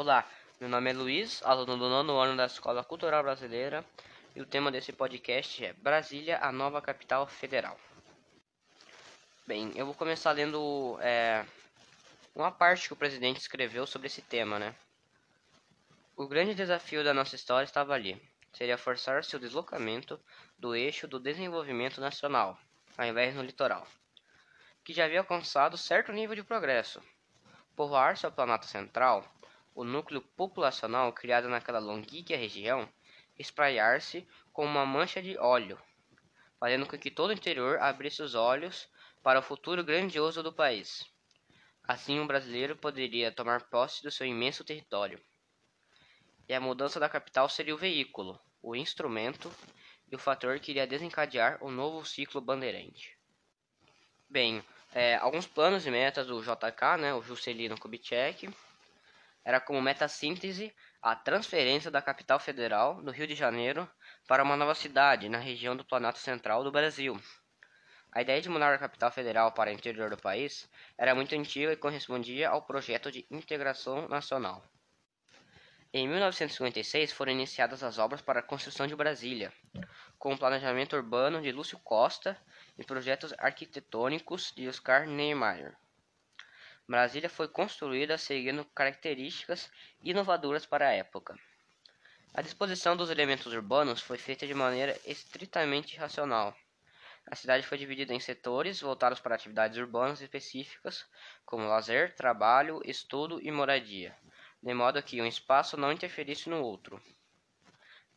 Olá, meu nome é Luiz, aluno do nono ano da Escola Cultural Brasileira, e o tema desse podcast é Brasília, a nova capital federal. Bem, eu vou começar lendo é, uma parte que o presidente escreveu sobre esse tema, né? O grande desafio da nossa história estava ali. Seria forçar seu deslocamento do eixo do desenvolvimento nacional, ao invés no litoral, que já havia alcançado certo nível de progresso. Povoar seu planalto central o núcleo populacional criado naquela longínqua região espraiar-se como uma mancha de óleo, fazendo com que todo o interior abrisse os olhos para o futuro grandioso do país. Assim, um brasileiro poderia tomar posse do seu imenso território. E a mudança da capital seria o veículo, o instrumento e o fator que iria desencadear o novo ciclo bandeirante. Bem, é, alguns planos e metas do JK, né, o Juscelino Kubitschek, era como meta-síntese a transferência da capital federal do Rio de Janeiro para uma nova cidade na região do Planalto Central do Brasil. A ideia de mudar a capital federal para o interior do país era muito antiga e correspondia ao projeto de integração nacional. Em 1956 foram iniciadas as obras para a construção de Brasília, com o planejamento urbano de Lúcio Costa e projetos arquitetônicos de Oscar Niemeyer. Brasília foi construída seguindo características inovadoras para a época. A disposição dos elementos urbanos foi feita de maneira estritamente racional. A cidade foi dividida em setores voltados para atividades urbanas específicas, como lazer, trabalho, estudo e moradia, de modo que um espaço não interferisse no outro.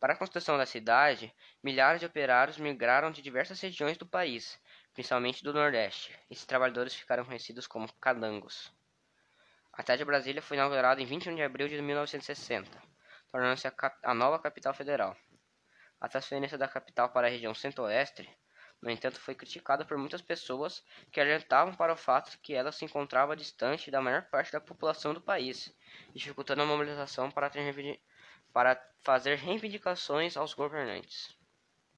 Para a construção da cidade, milhares de operários migraram de diversas regiões do país, principalmente do Nordeste. Esses trabalhadores ficaram conhecidos como calangos. A cidade de Brasília foi inaugurada em 21 de abril de 1960, tornando-se a, a, nova capital federal. A transferência da capital para a região centro-oeste, no entanto, foi criticada por muitas pessoas que alertavam para o fato que ela se encontrava distante da maior parte da população do país, dificultando a mobilização para, para fazer reivindicações aos governantes.